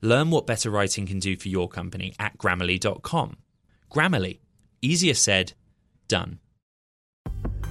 Learn what better writing can do for your company at grammarly.com. Grammarly, easier said, done.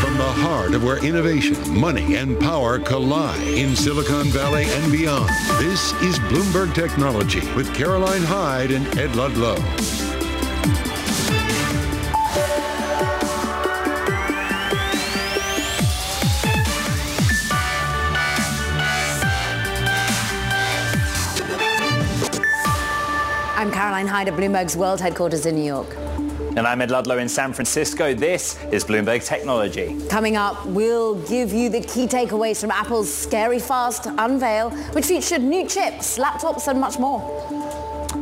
From the heart of where innovation, money, and power collide in Silicon Valley and beyond, this is Bloomberg Technology with Caroline Hyde and Ed Ludlow. I'm Caroline Hyde at Bloomberg's world headquarters in New York. And I'm Ed Ludlow in San Francisco. This is Bloomberg Technology. Coming up, we'll give you the key takeaways from Apple's scary fast unveil, which featured new chips, laptops, and much more.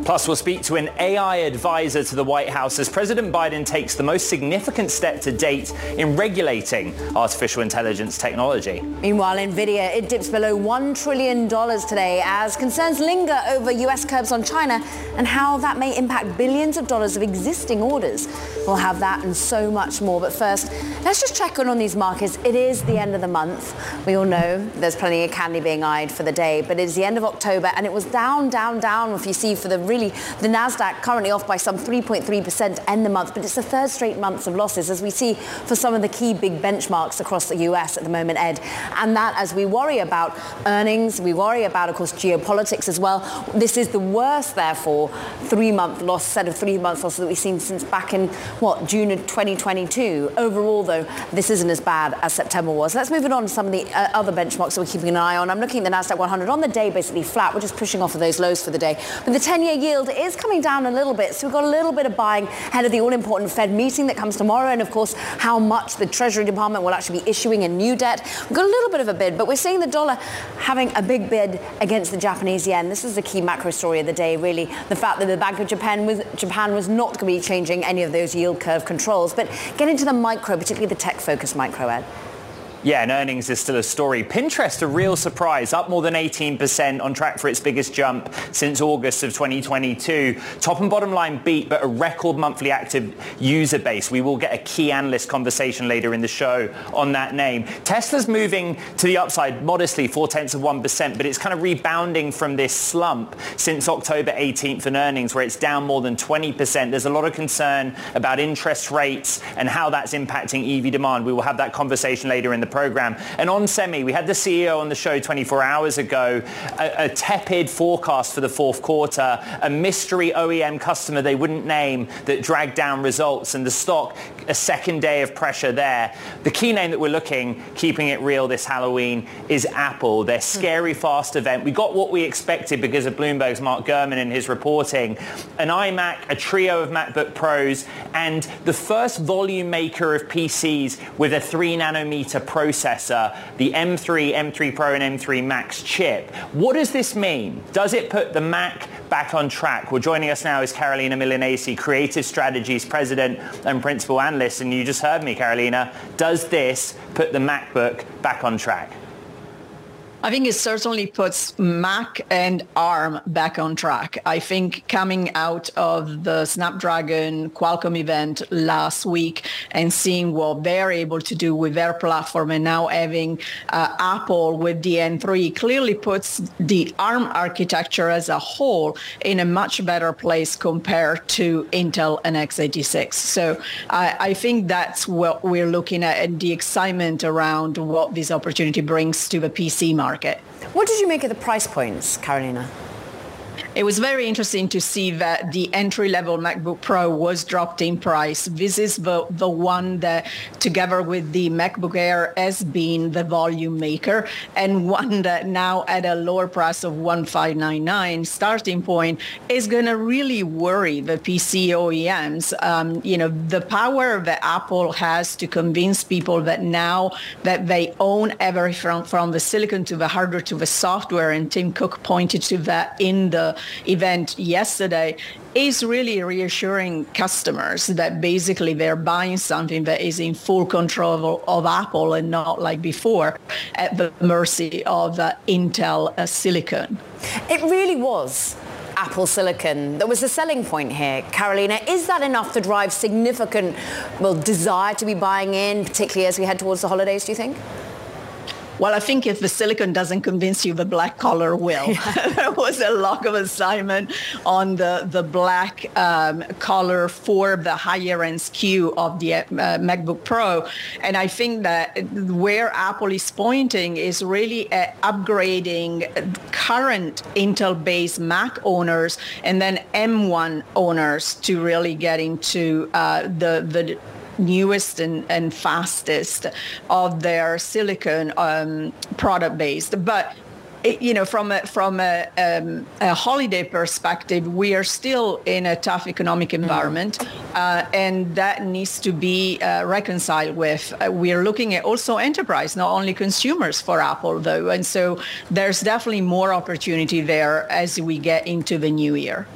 Plus, we'll speak to an AI advisor to the White House as President Biden takes the most significant step to date in regulating artificial intelligence technology. Meanwhile, Nvidia, it dips below $1 trillion today as concerns linger over US curbs on China and how that may impact billions of dollars of existing orders. We'll have that and so much more. But first, let's just check in on these markets. It is the end of the month. We all know there's plenty of candy being eyed for the day, but it's the end of October and it was down, down, down if you see for the really the Nasdaq currently off by some 3.3% end the month, but it's the third straight months of losses as we see for some of the key big benchmarks across the US at the moment, Ed. And that as we worry about earnings, we worry about, of course, geopolitics as well. This is the worst, therefore, three-month loss set of three-month losses that we've seen since back in what June of 2022. Overall, though, this isn't as bad as September was. Let's move it on to some of the uh, other benchmarks that we're keeping an eye on. I'm looking at the Nasdaq 100 on the day, basically flat. We're just pushing off of those lows for the day. But the 10-year yield is coming down a little bit. So we've got a little bit of buying ahead of the all-important Fed meeting that comes tomorrow. And of course, how much the Treasury Department will actually be issuing in new debt. We've got a little bit of a bid, but we're seeing the dollar having a big bid against the Japanese yen. This is the key macro story of the day, really. The fact that the Bank of Japan was, Japan was not going to be changing any of those yield curve controls. But get into the micro, particularly the tech-focused micro, Ed. Yeah, and earnings is still a story. Pinterest, a real surprise, up more than 18% on track for its biggest jump since August of 2022. Top and bottom line beat, but a record monthly active user base. We will get a key analyst conversation later in the show on that name. Tesla's moving to the upside modestly, four tenths of 1%, but it's kind of rebounding from this slump since October 18th in earnings, where it's down more than 20%. There's a lot of concern about interest rates and how that's impacting EV demand. We will have that conversation later in the program. And on semi, we had the CEO on the show 24 hours ago, a, a tepid forecast for the fourth quarter, a mystery OEM customer they wouldn't name that dragged down results and the stock, a second day of pressure there. The key name that we're looking, keeping it real this Halloween, is Apple. Their hmm. scary fast event. We got what we expected because of Bloomberg's Mark Gurman and his reporting. An iMac, a trio of MacBook Pros, and the first volume maker of PCs with a 3 nanometer processor, the M3, M3 Pro and M3 Max chip. What does this mean? Does it put the Mac back on track? Well, joining us now is Carolina Milanesi, Creative Strategies President and Principal Analyst. And you just heard me, Carolina. Does this put the MacBook back on track? I think it certainly puts Mac and ARM back on track. I think coming out of the Snapdragon Qualcomm event last week and seeing what they're able to do with their platform and now having uh, Apple with the M3 clearly puts the ARM architecture as a whole in a much better place compared to Intel and x86. So I, I think that's what we're looking at and the excitement around what this opportunity brings to the PC market market. What did you make of the price points, Carolina? It was very interesting to see that the entry-level MacBook Pro was dropped in price. This is the, the one that, together with the MacBook Air, has been the volume maker and one that now at a lower price of 1599 starting point is going to really worry the PC OEMs. Um, you know, the power that Apple has to convince people that now that they own everything from, from the silicon to the hardware to the software, and Tim Cook pointed to that in the event yesterday is really reassuring customers that basically they're buying something that is in full control of, of Apple and not like before at the mercy of uh, Intel uh, silicon. It really was Apple Silicon that was the selling point here. Carolina, is that enough to drive significant, well, desire to be buying in, particularly as we head towards the holidays, do you think? Well, I think if the silicon doesn't convince you, the black color will. there was a lot of assignment on the, the black um, color for the higher end SKU of the uh, MacBook Pro. And I think that where Apple is pointing is really upgrading current Intel-based Mac owners and then M1 owners to really get into uh, the, the newest and, and fastest of their silicon um, product based. But you know, from a, from a, um, a, holiday perspective, we are still in a tough economic mm-hmm. environment, mm. uh, and that needs to be uh, reconciled with. Uh, we are looking at also enterprise, not only consumers for Apple, though, and so there's definitely more opportunity there as we get into the new year.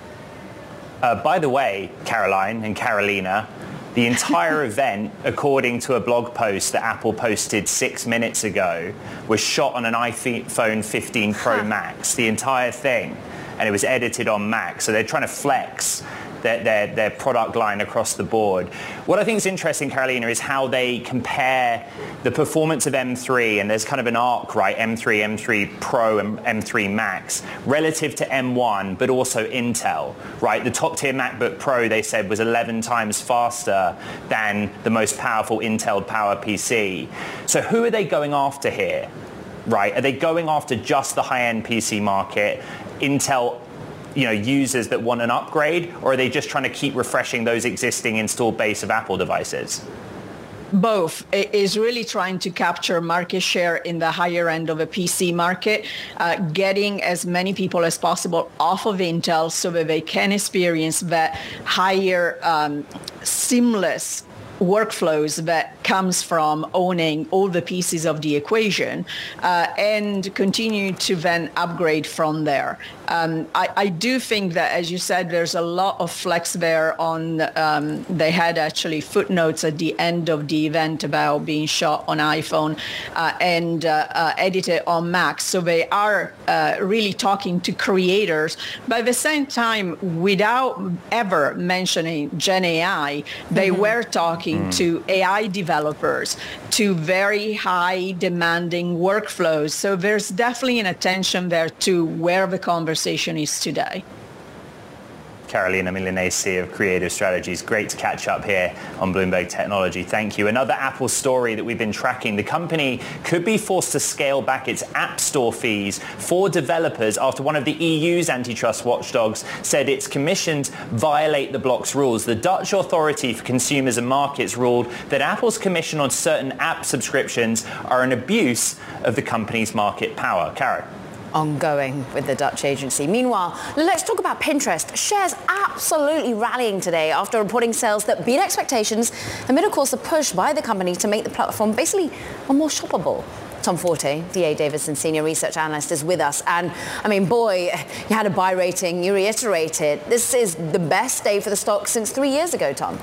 Uh, by the way, Caroline and Carolina, the entire event, according to a blog post that Apple posted six minutes ago, was shot on an iPhone 15 Pro Max, the entire thing. And it was edited on Mac. So they're trying to flex their, their, their product line across the board. What I think is interesting, Carolina, is how they compare the performance of M3, and there's kind of an arc, right? M3, M3 Pro, and M3 Max, relative to M1, but also Intel, right? The top tier MacBook Pro, they said, was 11 times faster than the most powerful Intel Power PC. So who are they going after here? Right? Are they going after just the high-end PC market? Intel you know, users that want an upgrade, or are they just trying to keep refreshing those existing installed base of Apple devices? both it is really trying to capture market share in the higher end of a PC market, uh, getting as many people as possible off of Intel so that they can experience that higher um, seamless workflows that comes from owning all the pieces of the equation uh, and continue to then upgrade from there. Um, I, I, do think that, as you said, there's a lot of flex there on, um, they had actually footnotes at the end of the event about being shot on iPhone uh, and uh, uh edited on Mac. So they are uh, really talking to creators, but at the same time, without ever mentioning Gen AI, they mm-hmm. were talking talking mm. to AI developers, to very high demanding workflows. So there's definitely an attention there to where the conversation is today. Carolina Milanesi of Creative Strategies. Great to catch up here on Bloomberg Technology. Thank you. Another Apple story that we've been tracking. The company could be forced to scale back its App Store fees for developers after one of the EU's antitrust watchdogs said its commissions violate the bloc's rules. The Dutch Authority for Consumers and Markets ruled that Apple's commission on certain app subscriptions are an abuse of the company's market power. Caro ongoing with the Dutch agency. Meanwhile, let's talk about Pinterest. Shares absolutely rallying today after reporting sales that beat expectations amid, of course, the push by the company to make the platform basically more shoppable. Tom Forte, DA Davidson Senior Research Analyst, is with us. And I mean, boy, you had a buy rating, you reiterated. This is the best day for the stock since three years ago, Tom.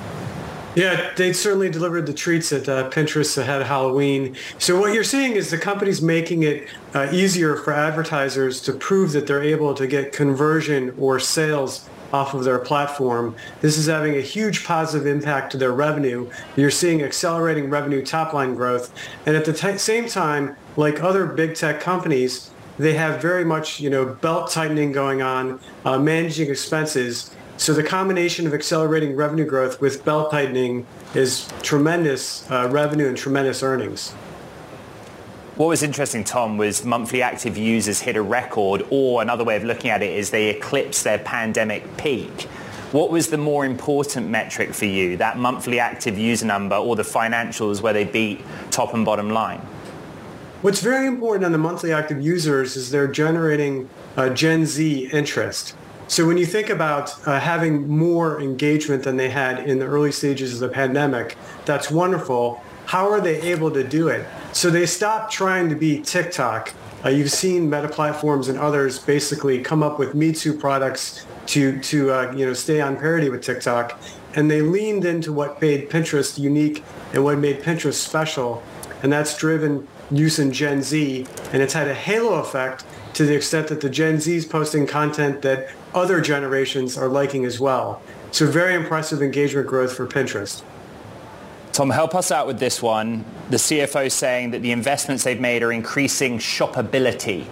Yeah, they certainly delivered the treats at uh, Pinterest ahead of Halloween. So what you're seeing is the company's making it uh, easier for advertisers to prove that they're able to get conversion or sales off of their platform. This is having a huge positive impact to their revenue. You're seeing accelerating revenue top line growth. And at the t- same time, like other big tech companies, they have very much, you know, belt tightening going on, uh, managing expenses. So the combination of accelerating revenue growth with belt tightening is tremendous uh, revenue and tremendous earnings. What was interesting, Tom, was monthly active users hit a record, or another way of looking at it is they eclipsed their pandemic peak. What was the more important metric for you, that monthly active user number or the financials where they beat top and bottom line? What's very important on the monthly active users is they're generating uh, Gen Z interest. So when you think about uh, having more engagement than they had in the early stages of the pandemic, that's wonderful. How are they able to do it? So they stopped trying to be TikTok. Uh, you've seen Meta Platforms and others basically come up with Me Too products to to uh, you know stay on parity with TikTok, and they leaned into what made Pinterest unique and what made Pinterest special, and that's driven use in Gen Z, and it's had a halo effect to the extent that the Gen Z is posting content that other generations are liking as well. So very impressive engagement growth for Pinterest. Tom, help us out with this one. The CFO saying that the investments they've made are increasing shoppability.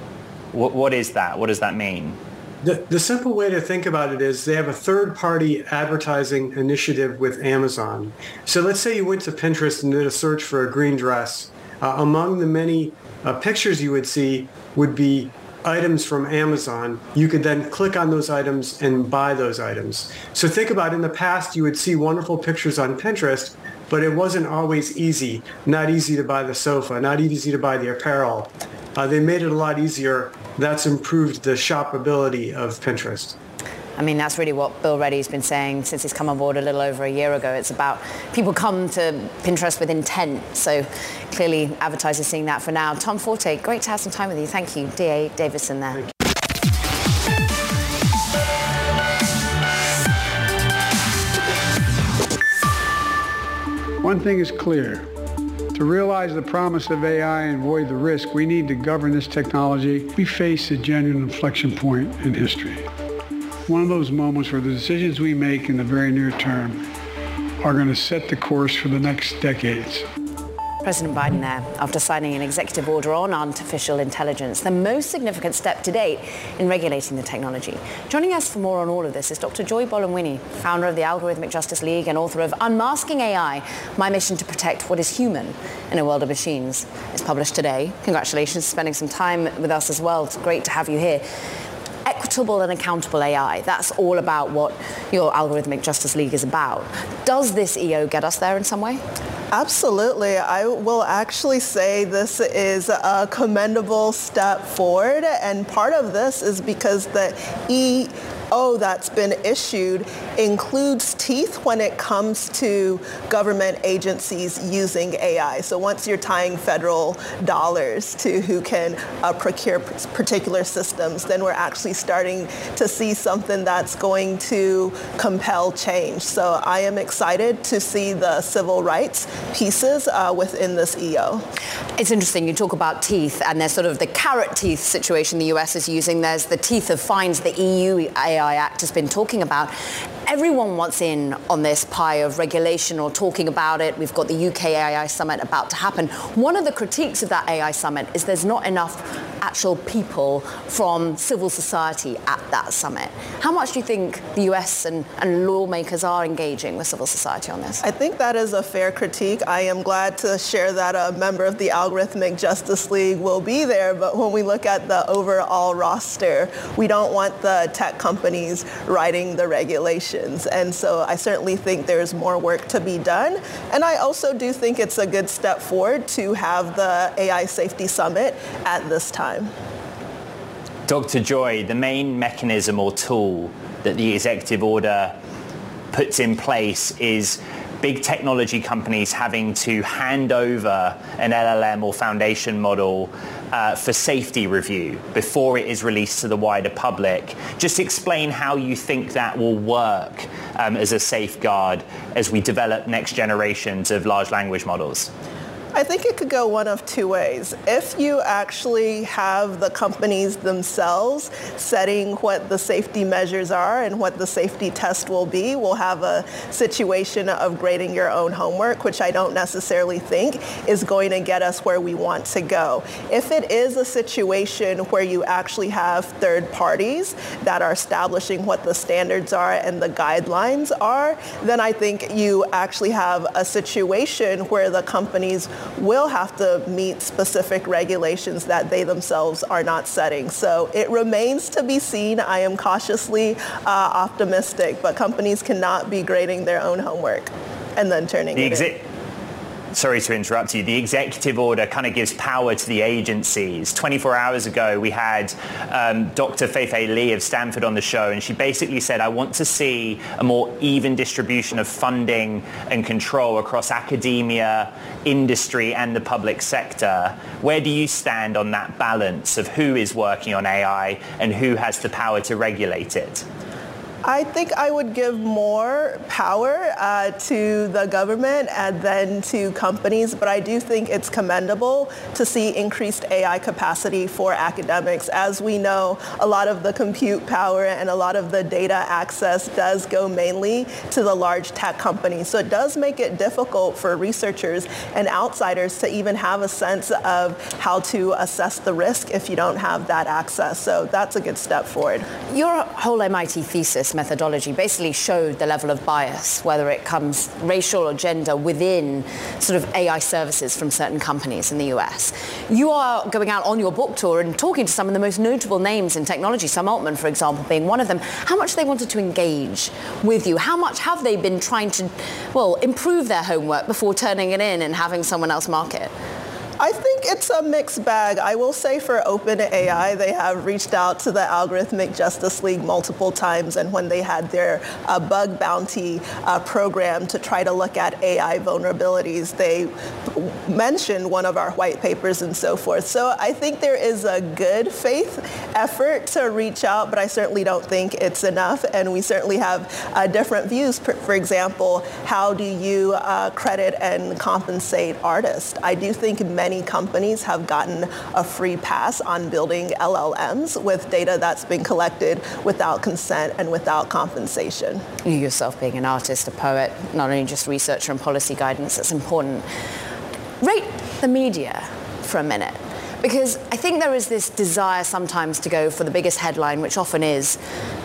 What, what is that? What does that mean? The, the simple way to think about it is they have a third-party advertising initiative with Amazon. So let's say you went to Pinterest and did a search for a green dress. Uh, among the many uh, pictures you would see would be items from Amazon, you could then click on those items and buy those items. So think about in the past, you would see wonderful pictures on Pinterest, but it wasn't always easy. Not easy to buy the sofa, not easy to buy the apparel. Uh, they made it a lot easier. That's improved the shoppability of Pinterest. I mean, that's really what Bill Ready's been saying since he's come on board a little over a year ago. It's about people come to Pinterest with intent. So clearly advertisers seeing that for now. Tom Forte, great to have some time with you. Thank you. D.A. Davidson there. One thing is clear. To realize the promise of AI and avoid the risk, we need to govern this technology. We face a genuine inflection point in history one of those moments where the decisions we make in the very near term are going to set the course for the next decades. President Biden there after signing an executive order on artificial intelligence, the most significant step to date in regulating the technology. Joining us for more on all of this is Dr. Joy Buolamwini, founder of the Algorithmic Justice League and author of Unmasking AI, My Mission to Protect What is Human in a World of Machines. It's published today. Congratulations for spending some time with us as well. It's great to have you here equitable and accountable AI. That's all about what your Algorithmic Justice League is about. Does this EO get us there in some way? Absolutely. I will actually say this is a commendable step forward. And part of this is because the E O that's been issued includes teeth when it comes to government agencies using AI. So once you're tying federal dollars to who can uh, procure particular systems, then we're actually starting to see something that's going to compel change. So I am excited to see the civil rights pieces uh, within this EO. It's interesting. You talk about teeth, and there's sort of the carrot teeth situation the US is using. There's the teeth of fines the EU AI Act has been talking about. Everyone wants in on this pie of regulation or talking about it. We've got the UK AI Summit about to happen. One of the critiques of that AI Summit is there's not enough actual people from civil society at that summit. How much do you think the US and, and lawmakers are engaging with civil society on this? I think that is a fair critique. I am glad to share that a member of the Algorithmic Justice League will be there, but when we look at the overall roster, we don't want the tech companies writing the And so I certainly think there's more work to be done. And I also do think it's a good step forward to have the AI Safety Summit at this time. Dr. Joy, the main mechanism or tool that the executive order puts in place is big technology companies having to hand over an LLM or foundation model uh, for safety review before it is released to the wider public. Just explain how you think that will work um, as a safeguard as we develop next generations of large language models. I think it could go one of two ways. If you actually have the companies themselves setting what the safety measures are and what the safety test will be, we'll have a situation of grading your own homework, which I don't necessarily think is going to get us where we want to go. If it is a situation where you actually have third parties that are establishing what the standards are and the guidelines are, then I think you actually have a situation where the companies will have to meet specific regulations that they themselves are not setting. So it remains to be seen. I am cautiously uh, optimistic, but companies cannot be grading their own homework and then turning the it in sorry to interrupt you, the executive order kind of gives power to the agencies. 24 hours ago, we had um, Dr. Fei-Fei Li of Stanford on the show, and she basically said, I want to see a more even distribution of funding and control across academia, industry, and the public sector. Where do you stand on that balance of who is working on AI and who has the power to regulate it? I think I would give more power uh, to the government and then to companies, but I do think it's commendable to see increased AI capacity for academics. As we know, a lot of the compute power and a lot of the data access does go mainly to the large tech companies. So it does make it difficult for researchers and outsiders to even have a sense of how to assess the risk if you don't have that access. So that's a good step forward. Your whole MIT thesis methodology basically showed the level of bias, whether it comes racial or gender, within sort of AI services from certain companies in the US. You are going out on your book tour and talking to some of the most notable names in technology, Sam Altman, for example, being one of them. How much they wanted to engage with you? How much have they been trying to, well, improve their homework before turning it in and having someone else mark it? I think it's a mixed bag. I will say for OpenAI, they have reached out to the Algorithmic Justice League multiple times, and when they had their uh, bug bounty uh, program to try to look at AI vulnerabilities, they mentioned one of our white papers and so forth. So I think there is a good faith effort to reach out, but I certainly don't think it's enough, and we certainly have uh, different views. For example, how do you uh, credit and compensate artists? I do think many many companies have gotten a free pass on building LLMs with data that's been collected without consent and without compensation. You yourself being an artist, a poet, not only just researcher and policy guidance, it's important. Rate the media for a minute because I think there is this desire sometimes to go for the biggest headline, which often is,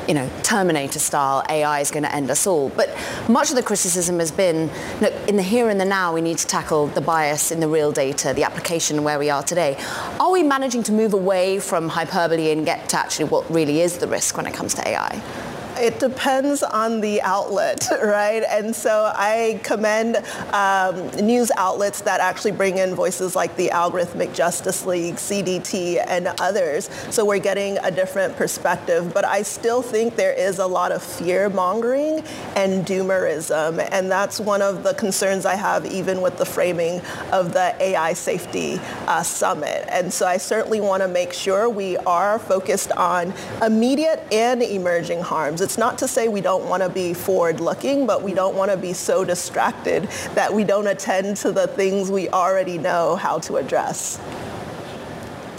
you know, Terminator style, AI is going to end us all. But much of the criticism has been, look, in the here and the now, we need to tackle the bias in the real data, the application where we are today. Are we managing to move away from hyperbole and get to actually what really is the risk when it comes to AI? It depends on the outlet, right? And so I commend um, news outlets that actually bring in voices like the Algorithmic Justice League, CDT, and others. So we're getting a different perspective. But I still think there is a lot of fear mongering and doomerism. And that's one of the concerns I have even with the framing of the AI Safety uh, Summit. And so I certainly want to make sure we are focused on immediate and emerging harms. It's it's not to say we don't want to be forward looking, but we don't want to be so distracted that we don't attend to the things we already know how to address.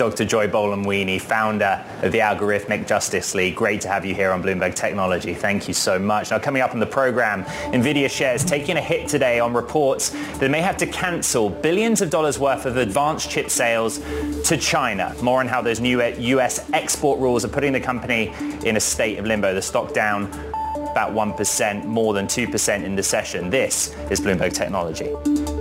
Dr. Joy Buolamwini, founder of the Algorithmic Justice League. Great to have you here on Bloomberg Technology. Thank you so much. Now, coming up on the program, NVIDIA shares taking a hit today on reports that may have to cancel billions of dollars worth of advanced chip sales to China. More on how those new uh, US export rules are putting the company in a state of limbo. The stock down about 1%, more than 2% in the session. This is Bloomberg Technology.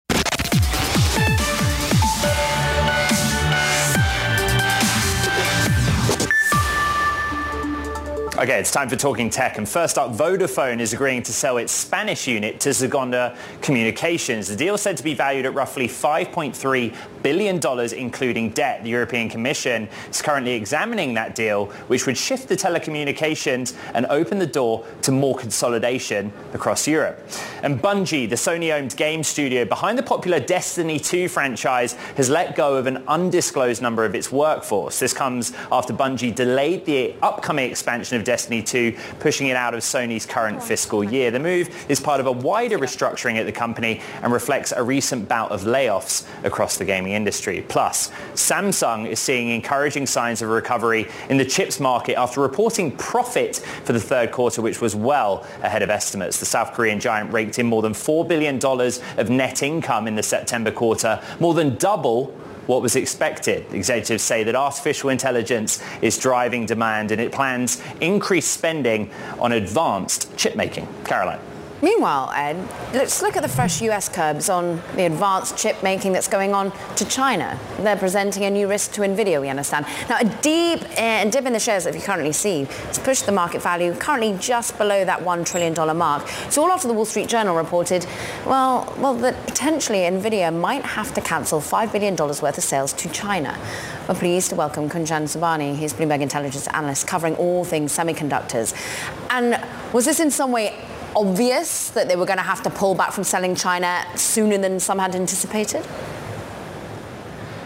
Okay, it's time for Talking Tech. And first up, Vodafone is agreeing to sell its Spanish unit to Zegona Communications. The deal is said to be valued at roughly $5.3 billion, including debt. The European Commission is currently examining that deal, which would shift the telecommunications and open the door to more consolidation across Europe. And Bungie, the Sony-owned game studio behind the popular Destiny 2 franchise, has let go of an undisclosed number of its workforce. This comes after Bungie delayed the upcoming expansion of Destiny 2, pushing it out of Sony's current oh, fiscal year. The move is part of a wider restructuring at the company and reflects a recent bout of layoffs across the gaming industry. Plus, Samsung is seeing encouraging signs of recovery in the chips market after reporting profit for the third quarter, which was well ahead of estimates. The South Korean giant raked in more than $4 billion of net income in the September quarter, more than double what was expected. Executives say that artificial intelligence is driving demand and it plans increased spending on advanced chip making. Caroline. Meanwhile, Ed, let's look at the fresh US curbs on the advanced chip making that's going on to China. They're presenting a new risk to NVIDIA, we understand. Now, a deep uh, dip in the shares that you currently see has pushed the market value currently just below that $1 trillion mark. So all after the Wall Street Journal reported, well, well, that potentially NVIDIA might have to cancel $5 billion worth of sales to China. We're pleased to welcome Kunjan Sobhani. He's Bloomberg Intelligence analyst covering all things semiconductors. And was this in some way obvious that they were going to have to pull back from selling China sooner than some had anticipated?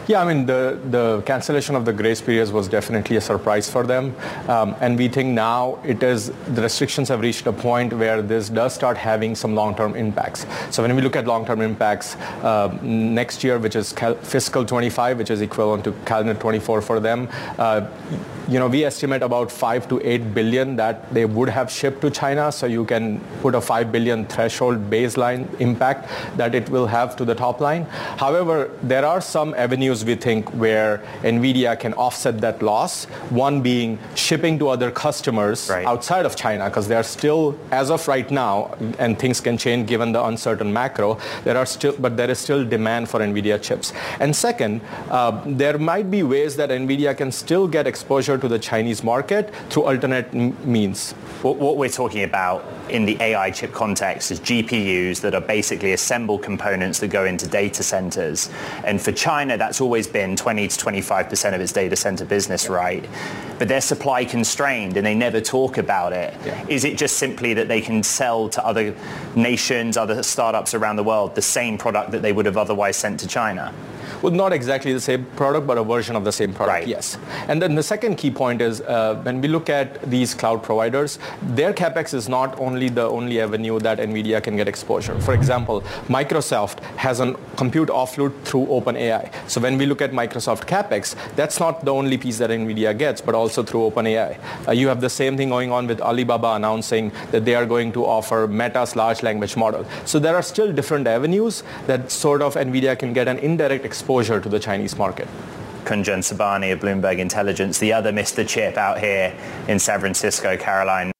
Yeah, I mean, the, the cancellation of the grace periods was definitely a surprise for them. Um, and we think now it is, the restrictions have reached a point where this does start having some long-term impacts. So when we look at long-term impacts uh, next year, which is cal- fiscal 25, which is equivalent to calendar 24 for them, uh, you know, we estimate about 5 to 8 billion that they would have shipped to China. So you can put a 5 billion threshold baseline impact that it will have to the top line. However, there are some avenues we think where NVIDIA can offset that loss. One being shipping to other customers right. outside of China because they are still, as of right now, and things can change given the uncertain macro, there are still, but there is still demand for NVIDIA chips. And second, uh, there might be ways that NVIDIA can still get exposure to the Chinese market through alternate m- means. What we're talking about in the AI chip context is GPUs that are basically assembled components that go into data centers. And for China, that's always been 20 to 25% of its data center business, right? But they're supply constrained and they never talk about it. Yeah. Is it just simply that they can sell to other nations, other startups around the world, the same product that they would have otherwise sent to China? Well, not exactly the same product, but a version of the same product, right. yes. And then the second key point is uh, when we look at these cloud providers, their capex is not only the only avenue that NVIDIA can get exposure. For example, Microsoft has a compute offload through OpenAI. So when we look at Microsoft capex, that's not the only piece that NVIDIA gets, but also through OpenAI. Uh, you have the same thing going on with Alibaba announcing that they are going to offer Meta's large language model. So there are still different avenues that sort of NVIDIA can get an indirect exposure to the Chinese market. Kunjan Sobhani of Bloomberg Intelligence, the other Mr. Chip out here in San Francisco, Caroline.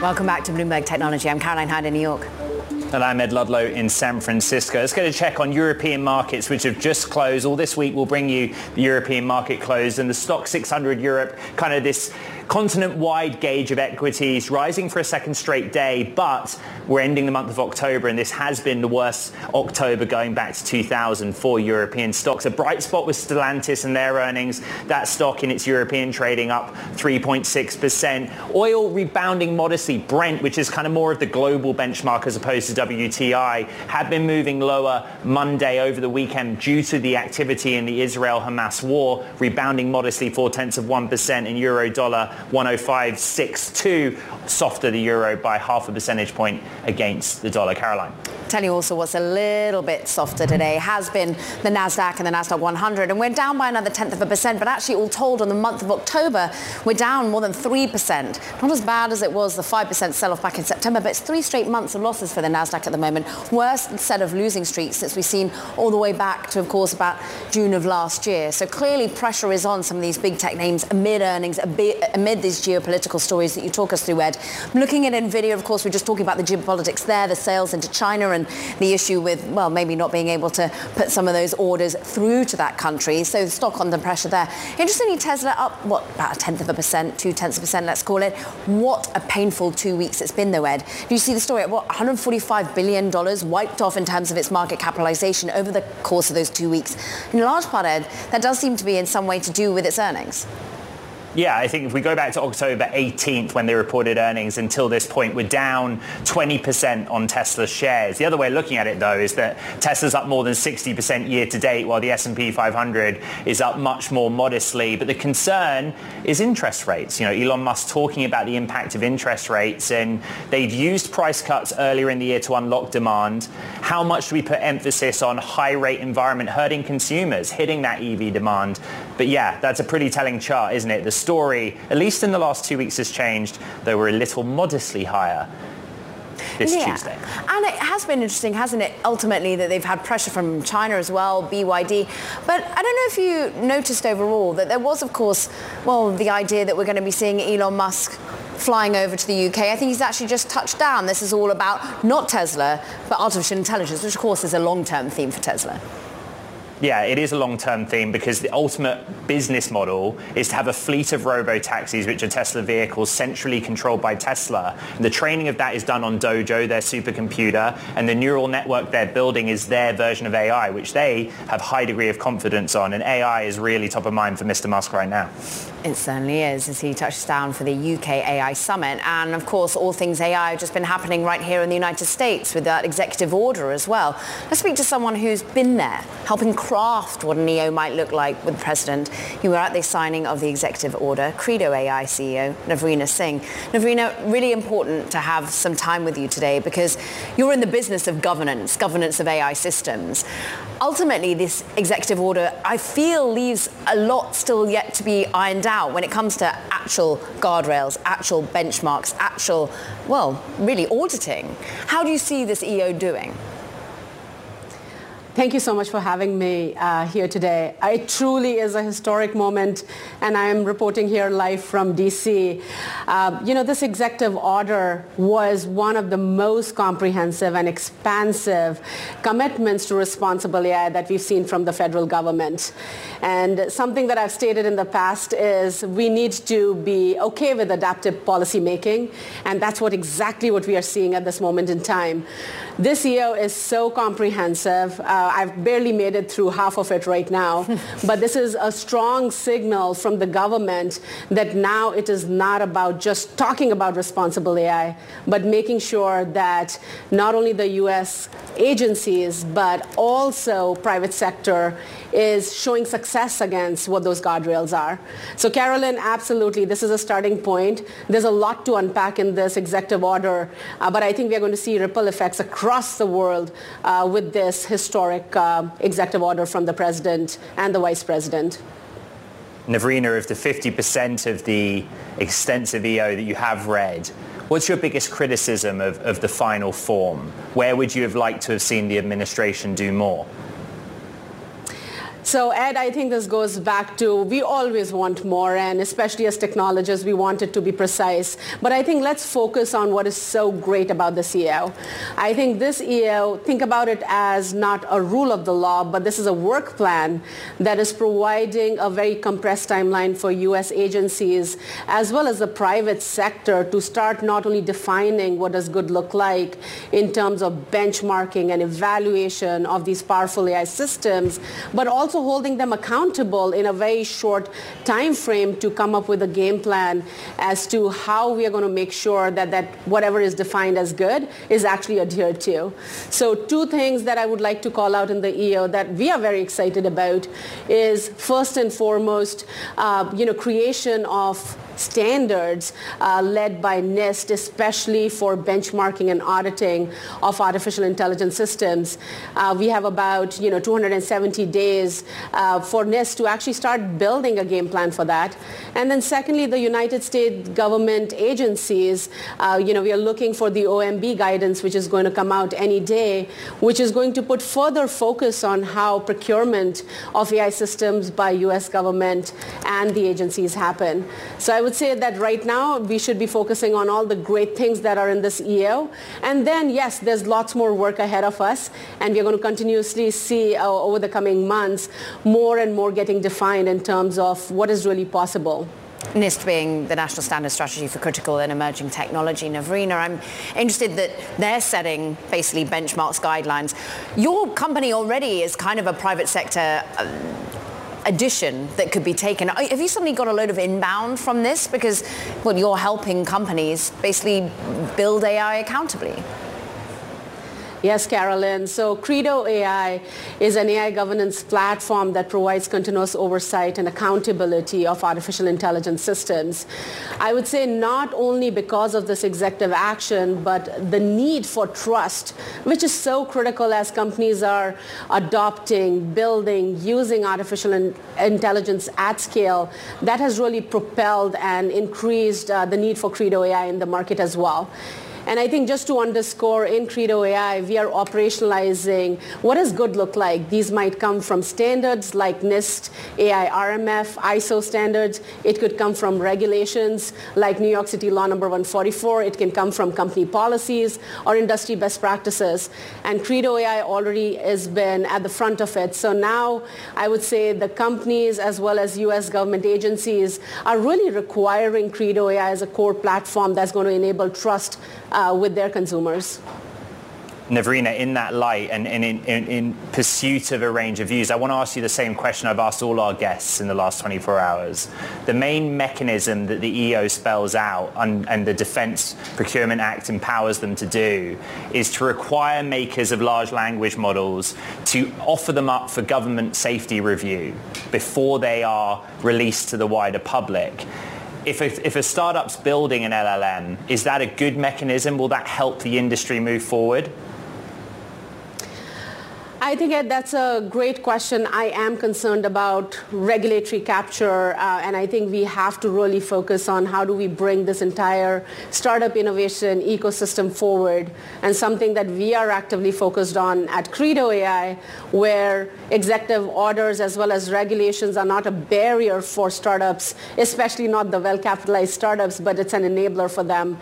Welcome back to Bloomberg Technology. I'm Caroline Hyde in New York. And I'm Ed Ludlow in San Francisco. Let's get a check on European markets, which have just closed. All this week we'll bring you the European market close and the Stoxx 600 Europe, kind of this continent-wide gauge of equities rising for a second straight day, but we're ending the month of October and this has been the worst October going back to 2000 for European stocks. A bright spot was Stellantis and their earnings. That stock in its European trading up 3.6%. Oil rebounding modestly. Brent, which is kind of more of the global benchmark as opposed to WTI, had been moving lower Monday over the weekend due to the activity in the Israel-Hamas war, rebounding modestly four tenths of 1% in euro dollar 105.62, softer the euro by half a percentage point against the dollar. Caroline. Tell you also what's a little bit softer today has been the Nasdaq and the Nasdaq 100, and we're down by another tenth of a percent. But actually, all told, on the month of October, we're down more than three percent. Not as bad as it was the five percent sell-off back in September, but it's three straight months of losses for the Nasdaq at the moment. Worst set of losing streaks since we've seen all the way back to, of course, about June of last year. So clearly, pressure is on some of these big tech names amid earnings, amid these geopolitical stories that you talk us through, Ed. Looking at Nvidia, of course, we're just talking about the geopolitics there, the sales into China, and the issue with, well, maybe not being able to put some of those orders through to that country. So stock under pressure there. Interestingly, Tesla up, what, about a tenth of a percent, two tenths of a percent, let's call it. What a painful two weeks it's been, though, Ed. Do you see the story? At what, $145 billion wiped off in terms of its market capitalization over the course of those two weeks. In large part, Ed, that does seem to be in some way to do with its earnings. Yeah, I think if we go back to October 18th when they reported earnings until this point, we're down 20% on Tesla shares. The other way of looking at it, though, is that Tesla's up more than 60% year to date, while the S&P 500 is up much more modestly. But the concern is interest rates. You know, Elon Musk talking about the impact of interest rates, and they've used price cuts earlier in the year to unlock demand. How much do we put emphasis on high rate environment hurting consumers, hitting that EV demand? But yeah, that's a pretty telling chart, isn't it? The story, at least in the last two weeks, has changed, though we're a little modestly higher this yeah. Tuesday. And it has been interesting, hasn't it, ultimately, that they've had pressure from China as well, BYD. But I don't know if you noticed overall that there was, of course, well, the idea that we're going to be seeing Elon Musk flying over to the UK. I think he's actually just touched down. This is all about not Tesla, but artificial intelligence, which of course is a long-term theme for Tesla. Yeah, it is a long-term theme because the ultimate business model is to have a fleet of robo-taxis, which are Tesla vehicles centrally controlled by Tesla. And the training of that is done on Dojo, their supercomputer, and the neural network they're building is their version of AI, which they have high degree of confidence on. And AI is really top of mind for Mr. Musk right now. It certainly is, as he touches down for the UK AI Summit. And of course, all things AI have just been happening right here in the United States with that executive order as well. Let's speak to someone who's been there, helping craft what an EO might look like with the president. You were at the signing of the executive order, Credo AI CEO, Navrina Singh. Navrina, really important to have some time with you today because you're in the business of governance, governance of AI systems. Ultimately, this executive order, I feel, leaves a lot still yet to be ironed out when it comes to actual guardrails, actual benchmarks, actual, well, really auditing. How do you see this EO doing? Thank you so much for having me uh, here today. It truly is a historic moment, and I am reporting here live from DC. Uh, you know, this executive order was one of the most comprehensive and expansive commitments to responsible AI that we've seen from the federal government. And something that I've stated in the past is we need to be okay with adaptive policy making, and that's what exactly what we are seeing at this moment in time. This EO is so comprehensive. Uh, Uh, I've barely made it through half of it right now, but this is a strong signal from the government that now it is not about just talking about responsible AI, but making sure that not only the U.S. agencies, but also private sector is showing success against what those guardrails are. So Caroline, absolutely, this is a starting point. There's a lot to unpack in this executive order, uh, but I think we're going to see ripple effects across the world uh, with this historic uh, executive order from the president and the vice president. Navrina, of the 50% of the extensive EO that you have read, what's your biggest criticism of, of the final form? Where would you have liked to have seen the administration do more? So Ed, I think this goes back to we always want more and especially as technologists we want it to be precise. But I think let's focus on what is so great about this EO. I think this EO, think about it as not a rule of the law, but this is a work plan that is providing a very compressed timeline for US agencies as well as the private sector to start not only defining what does good look like in terms of benchmarking and evaluation of these powerful AI systems, but also also holding them accountable in a very short time frame to come up with a game plan as to how we are going to make sure that, that whatever is defined as good is actually adhered to. So two things that I would like to call out in the EO that we are very excited about is first and foremost, uh, you know, creation of standards uh, led by NIST, especially for benchmarking and auditing of artificial intelligence systems. Uh, we have about you know 270 days uh, for NIST to actually start building a game plan for that. And then secondly, the United States government agencies, uh, you know, we are looking for the OMB guidance, which is going to come out any day, which is going to put further focus on how procurement of AI systems by U.S. government and the agencies happen. So I would say that right now we should be focusing on all the great things that are in this EO. And then, yes, there's lots more work ahead of us, and we're going to continuously see uh, over the coming months more and more getting defined in terms of what is really possible. NIST being the National Standard Strategy for Critical and Emerging Technology. Navrina, I'm interested that they're setting basically benchmarks, guidelines. Your company already is kind of a private sector uh, addition that could be taken. Have you suddenly got a load of inbound from this? Because, well, you're helping companies basically build AI accountably. Yes, Caroline. So Credo AI is an AI governance platform that provides continuous oversight and accountability of artificial intelligence systems. I would say not only because of this executive action, but the need for trust, which is so critical as companies are adopting, building, using artificial in- intelligence at scale, that has really propelled and increased uh, the need for Credo AI in the market as well. And I think just to underscore in Credo AI, we are operationalizing what does good look like. These might come from standards like NIST, AI RMF, ISO standards. It could come from regulations like New York City Law number 144. It can come from company policies or industry best practices. And Credo AI already has been at the front of it. So now I would say the companies as well as U.S. government agencies are really requiring Credo AI as a core platform that's going to enable trust uh, Uh, with their consumers. Navrina, in that light and, in, in, in, pursuit of a range of views, I want to ask you the same question I've asked all our guests in the last 24 hours. The main mechanism that the EO spells out and, and the Defense Procurement Act empowers them to do is to require makers of large language models to offer them up for government safety review before they are released to the wider public if a, if a startup's building an LLM, is that a good mechanism? Will that help the industry move forward? I think that's a great question. I am concerned about regulatory capture, uh, and I think we have to really focus on how do we bring this entire startup innovation ecosystem forward, and something that we are actively focused on at Credo AI, where executive orders as well as regulations are not a barrier for startups, especially not the well-capitalized startups, but it's an enabler for them.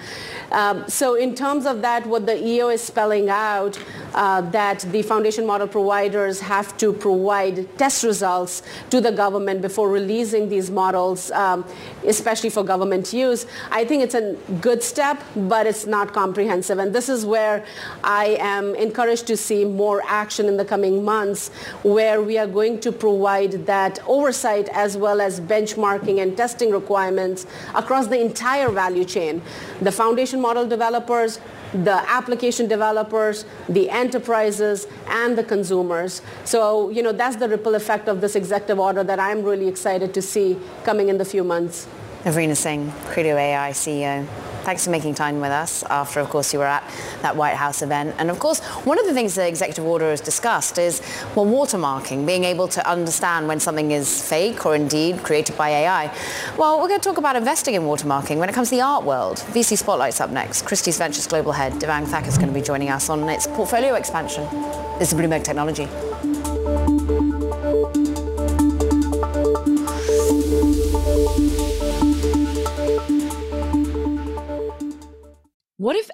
Um, so in terms of that, what the EO is spelling out, uh, that the foundation model providers have to provide test results to the government before releasing these models, um, especially for government use. I think it's a good step, but it's not comprehensive. And this is where I am encouraged to see more action in the coming months, where we are going to provide that oversight as well as benchmarking and testing requirements across the entire value chain. The foundation model developers, the application developers, the enterprises, and the consumers. So, you know, that's the ripple effect of this executive order that I'm really excited to see coming in the few months. Navrina Singh, Credo AI CEO. Thanks for making time with us after, of course, you were at that White House event. And of course, one of the things the executive order has discussed is, well, watermarking, being able to understand when something is fake or indeed created by AI. Well, we're going to talk about investing in watermarking when it comes to the art world. VC Spotlight's up next. Christie's Ventures Global Head, Devang Thakkar, is going to be joining us on its portfolio expansion. This is Bloomberg Technology.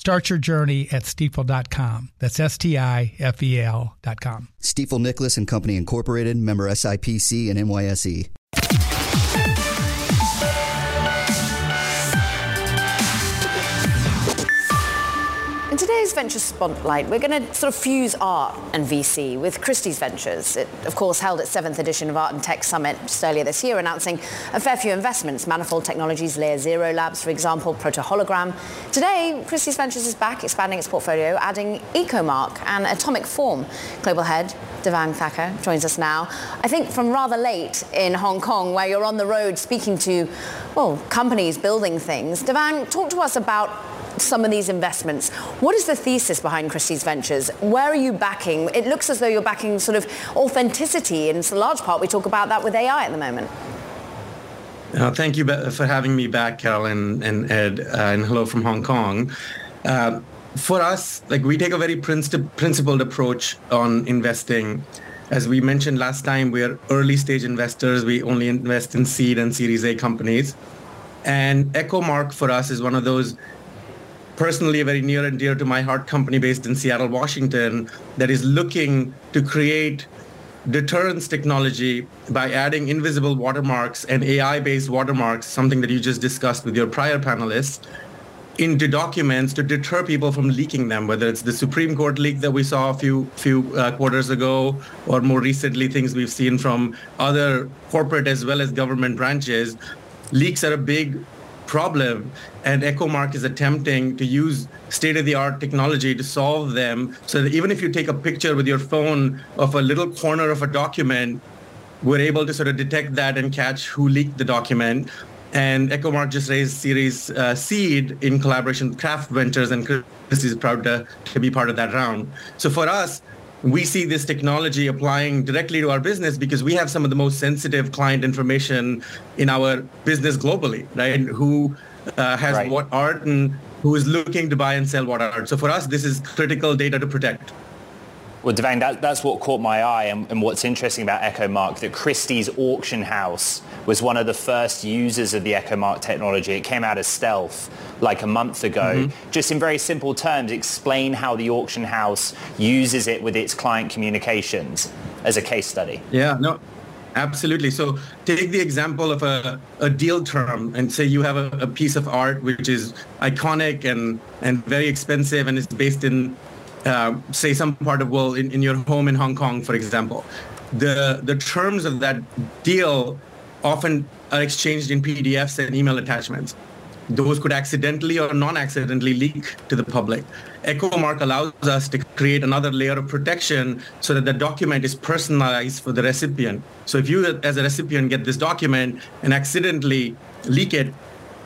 Start your journey at stifel.com. That's S T I F E L.com. Stifel Nicolaus and Company Incorporated, member SIPC and NYSE. Today's Venture Spotlight, we're going to sort of fuse art and VC with Christie's Ventures. It, of course, held its seventh edition of Art and Tech Summit just earlier this year, announcing a fair few investments. Manifold Technologies, Layer Zero Labs, for example, Proto Hologram. Today, Christie's Ventures is back, expanding its portfolio, adding EchoMark and Atomic Form. Global head Devang Thakkar joins us now. I think from rather late in Hong Kong, where you're on the road speaking to, well, companies building things. Devang, talk to us about some of these investments. What is the thesis behind Christie's Ventures? Where are you backing? It looks as though you're backing sort of authenticity, a large part we talk about that with AI at the moment. Uh, thank you for having me back, Carol and, and Ed, uh, and hello from Hong Kong. Uh, for us, like we take a very princi- principled approach on investing. As we mentioned last time, we're early stage investors. We only invest in seed and Series A companies. And EchoMark for us is one of those personally a very near and dear to my heart company based in Seattle, Washington, that is looking to create deterrence technology by adding invisible watermarks and AI-based watermarks, something that you just discussed with your prior panelists, into documents to deter people from leaking them, whether it's the Supreme Court leak that we saw a few few uh, quarters ago, or more recently things we've seen from other corporate as well as government branches. Leaks are a big problem and EchoMark is attempting to use state-of-the-art technology to solve them so that even if you take a picture with your phone of a little corner of a document, we're able to sort of detect that and catch who leaked the document. And EchoMark just raised Series uh, Seed in collaboration with Craft Ventures, and Christie's proud to, to be part of that round. So for us, we see this technology applying directly to our business because we have some of the most sensitive client information in our business globally, right? And Who uh, has right. what art and who is looking to buy and sell what art. So for us, this is critical data to protect. Well, Devang, that, that's what caught my eye. And, and, what's interesting about EchoMark, that Christie's auction house was one of the first users of the EchoMark technology. It came out as stealth like a month ago. Mm-hmm. Just in very simple terms, explain how the auction house uses it with its client communications as a case study. Yeah, no, Absolutely. So take the example of a, a deal term and say you have a, a, piece of art which is iconic and, and very expensive and it's based in uh, say some part of world in, in your home in Hong Kong, for example, the the terms of that deal often are exchanged in PDFs and email attachments. Those could accidentally or non-accidentally leak to the public. EchoMark allows us to create another layer of protection so that the document is personalized for the recipient. So if you, as a recipient, get this document and accidentally leak it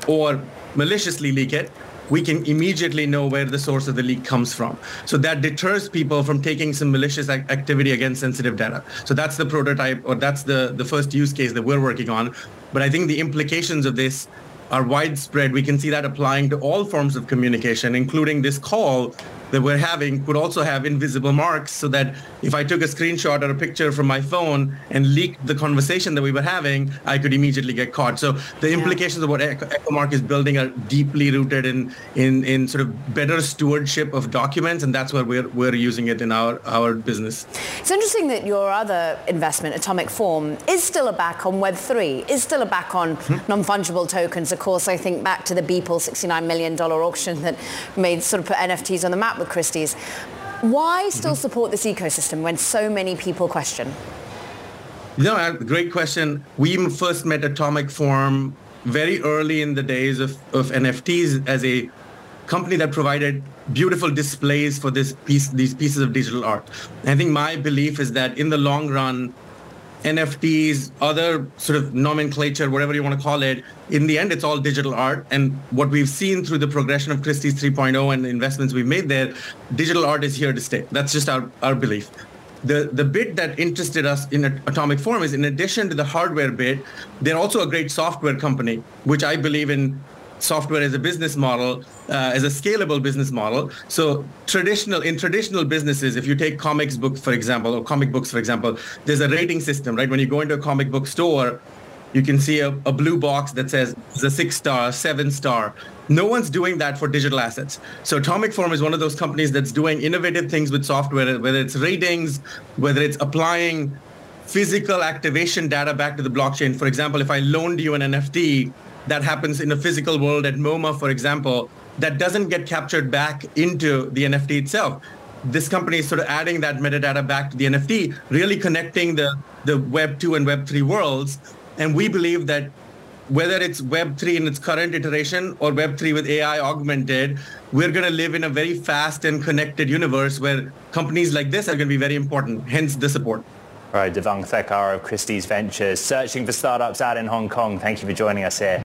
or maliciously leak it, we can immediately know where the source of the leak comes from. So that deters people from taking some malicious activity against sensitive data. So that's the prototype or that's the, the first use case that we're working on. But I think the implications of this are widespread. We can see that applying to all forms of communication, including this call that we're having could also have invisible marks so that if I took a screenshot or a picture from my phone and leaked the conversation that we were having, I could immediately get caught. So the yeah. implications of what EchoMark is building are deeply rooted in, in, in sort of better stewardship of documents, and that's where we're, we're using it in our, our business. It's interesting that your other investment, Atomic Form, is still a back on Web3, is still a back on hmm. non-fungible tokens. Of course, I think back to the Beeple $69 million auction that made sort of put NFTs on the map with Christie's. Why still mm-hmm. support this ecosystem when so many people question? You know, great question. We first met Atomic Form very early in the days of, of NFTs as a company that provided beautiful displays for this piece, these pieces of digital art. I think my belief is that in the long run, NFTs, other sort of nomenclature, whatever you want to call it, in the end, it's all digital art. And what we've seen through the progression of Christie's 3.0 and the investments we've made there, digital art is here to stay. That's just our, our belief. The, the bit that interested us in Atomic Form is in addition to the hardware bit, they're also a great software company, which I believe in software as a business model, uh, as a scalable business model. So traditional in traditional businesses, if you take comics book for example, or comic books for example, there's a rating system, right? When you go into a comic book store, you can see a, a blue box that says it's a six star, seven star. No one's doing that for digital assets. So Atomic Form is one of those companies that's doing innovative things with software, whether it's ratings, whether it's applying physical activation data back to the blockchain. For example, if I loaned you an NFT, that happens in a physical world at MoMA, for example, that doesn't get captured back into the NFT itself. This company is sort of adding that metadata back to the NFT, really connecting the, the Web 2 and Web 3 worlds. And we believe that whether it's Web 3 in its current iteration or Web 3 with AI augmented, we're going to live in a very fast and connected universe where companies like this are going to be very important, hence the support. All right, Devang Thakkar of Christie's Ventures, searching for startups out in Hong Kong. Thank you for joining us here.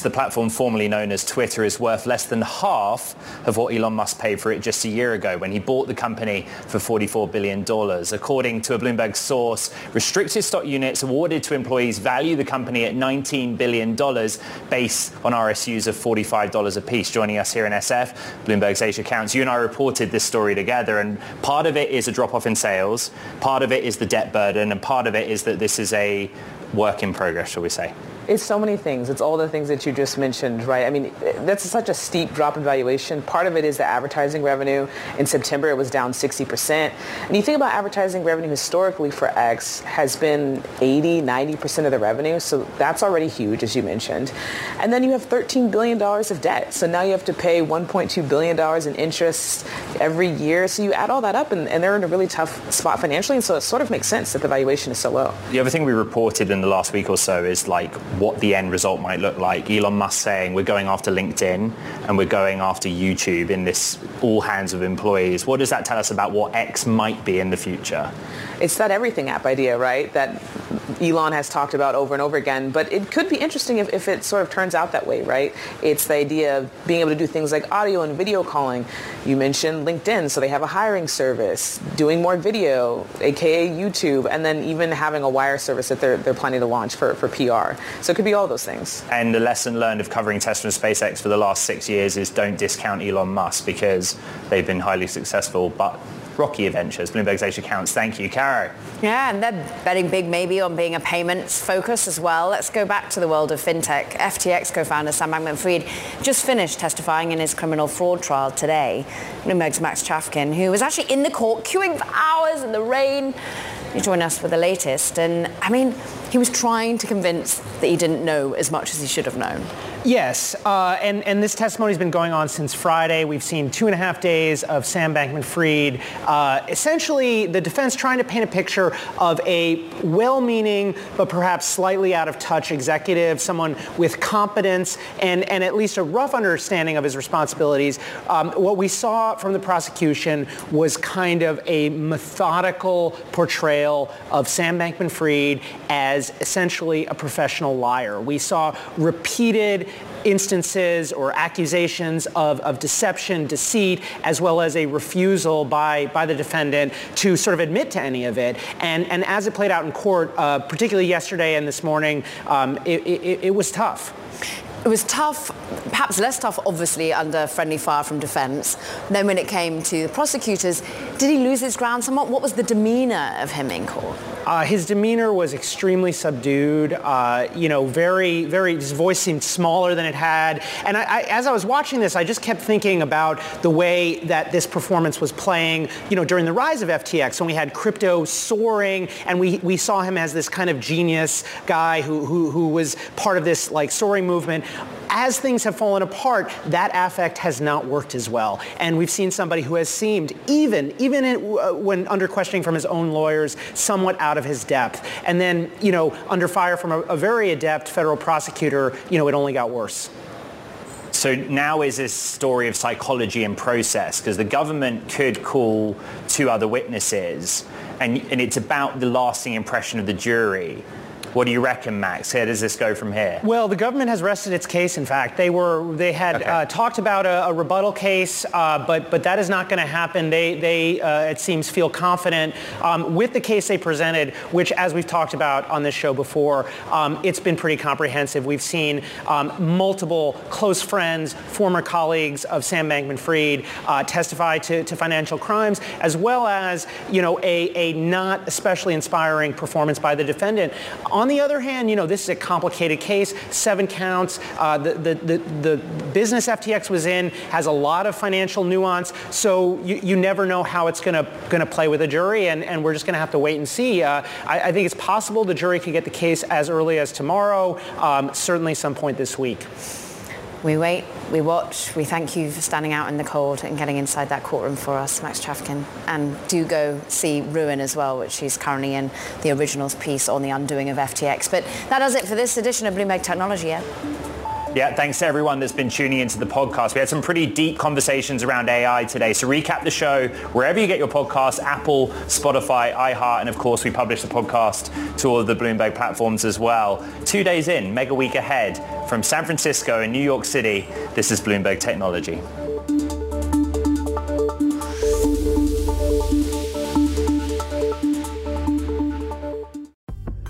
The platform formerly known as Twitter, is worth less than half of what Elon Musk paid for it just a year ago when he bought the company for $44 billion. According to a Bloomberg source, restricted stock units awarded to employees value the company at $19 billion based on RSUs of $45 a piece. Joining us here in SF, Bloomberg's Aisha Counts. You and I reported this story together and part of it is a drop-off in sales, part of it is the debt burden, and part of it is that this is a work in progress, shall we say? It's so many things. It's all the things that you just mentioned, right? I mean, that's such a steep drop in valuation. Part of it is the advertising revenue. In September, it was down 60%. And you think about advertising revenue historically for X has been 80, 90% of the revenue. So that's already huge, as you mentioned. And then you have $13 billion of debt. So now you have to pay $1.2 billion in interest every year. So you add all that up and, and they're in a really tough spot financially. And so it sort of makes sense that the valuation is so low. The other thing we reported in the last week or so is like what the end result might look like. Elon Musk saying we're going after LinkedIn and we're going after YouTube in this all hands of employees. What does that tell us about what X might be in the future? It's that everything app idea, right? That Elon has talked about over and over again. But it could be interesting if, if it sort of turns out that way, right? It's the idea of being able to do things like audio and video calling. You mentioned LinkedIn, so they have a hiring service, doing more video, aka YouTube, and then even having a wire service that they're, they're planning to launch for, for PR. So it could be all those things. And the lesson learned of covering Tesla and SpaceX for the last six years is don't discount Elon Musk because they've been highly successful, but rocky adventures. Bloomberg's Aisha Counts. Thank you, Caro. Yeah, and they're betting big maybe on being a payments focus as well. Let's go back to the world of fintech. FTX co-founder Sam Bankman-Fried just finished testifying in his criminal fraud trial today. Bloomberg's Max Chafkin, who was actually in the court queuing for hours in the rain, you join us for the latest. And I mean, he was trying to convince that he didn't know as much as he should have known. Yes, uh, and, and this testimony has been going on since Friday. We've seen two and a half days of Sam Bankman-Fried, uh, essentially the defense trying to paint a picture of a well-meaning but perhaps slightly out of touch executive, someone with competence and, and at least a rough understanding of his responsibilities. Um, what we saw from the prosecution was kind of a methodical portrayal of Sam Bankman-Fried as essentially a professional liar. We saw repeated instances or accusations of, of deception, deceit, as well as a refusal by, by the defendant to sort of admit to any of it. And, and as it played out in court, uh, particularly yesterday and this morning, um, it, it, it was tough. It was tough, perhaps less tough, obviously, under friendly fire from defence. Then when it came to the prosecutors, did he lose his ground somewhat? What was the demeanour of him in court? Uh, his demeanor was extremely subdued. Uh, you know, very, very. His voice seemed smaller than it had. And I, I, as I was watching this, I just kept thinking about the way that this performance was playing. You know, during the rise of FTX, when we had crypto soaring, and we we saw him as this kind of genius guy who who, who was part of this like soaring movement as things have fallen apart, that affect has not worked as well. And we've seen somebody who has seemed, even even in, uh, when under questioning from his own lawyers, somewhat out of his depth. And then, you know, under fire from a, a very adept federal prosecutor, you know, it only got worse. So now is this story of psychology and process because the government could call two other witnesses and, and it's about the lasting impression of the jury. What do you reckon, Max? Where does this go from here? Well, the government has rested its case. In fact, they were they had okay. uh, talked about a, a rebuttal case, uh, but but that is not going to happen. They they uh, it seems feel confident um, with the case they presented, which as we've talked about on this show before, um, it's been pretty comprehensive. We've seen um, multiple close friends, former colleagues of Sam Bankman-Fried uh, testify to, to financial crimes, as well as you know a a not especially inspiring performance by the defendant on the other hand, you know, this is a complicated case, seven counts. Uh, the, the, the, the, business FTX was in has a lot of financial nuance, so you, you never know how it's going to play with a jury, and, and we're just going to have to wait and see. Uh, I, I, think it's possible the jury could get the case as early as tomorrow, um, certainly some point this week. We wait, we watch. We thank you for standing out in the cold and getting inside that courtroom for us, Max Chafkin. And do go see Ruin as well, which she's currently in the originals piece on the undoing of FTX. But that does it for this edition of Bloomberg Technology. Yeah? Yeah, thanks to everyone that's been tuning into the podcast. We had some pretty deep conversations around AI today. So recap the show wherever you get your podcasts, Apple, Spotify, iHeart, and of course we publish the podcast to all of the Bloomberg platforms as well. Two days in, mega week ahead from San Francisco and New York City. This is Bloomberg Technology.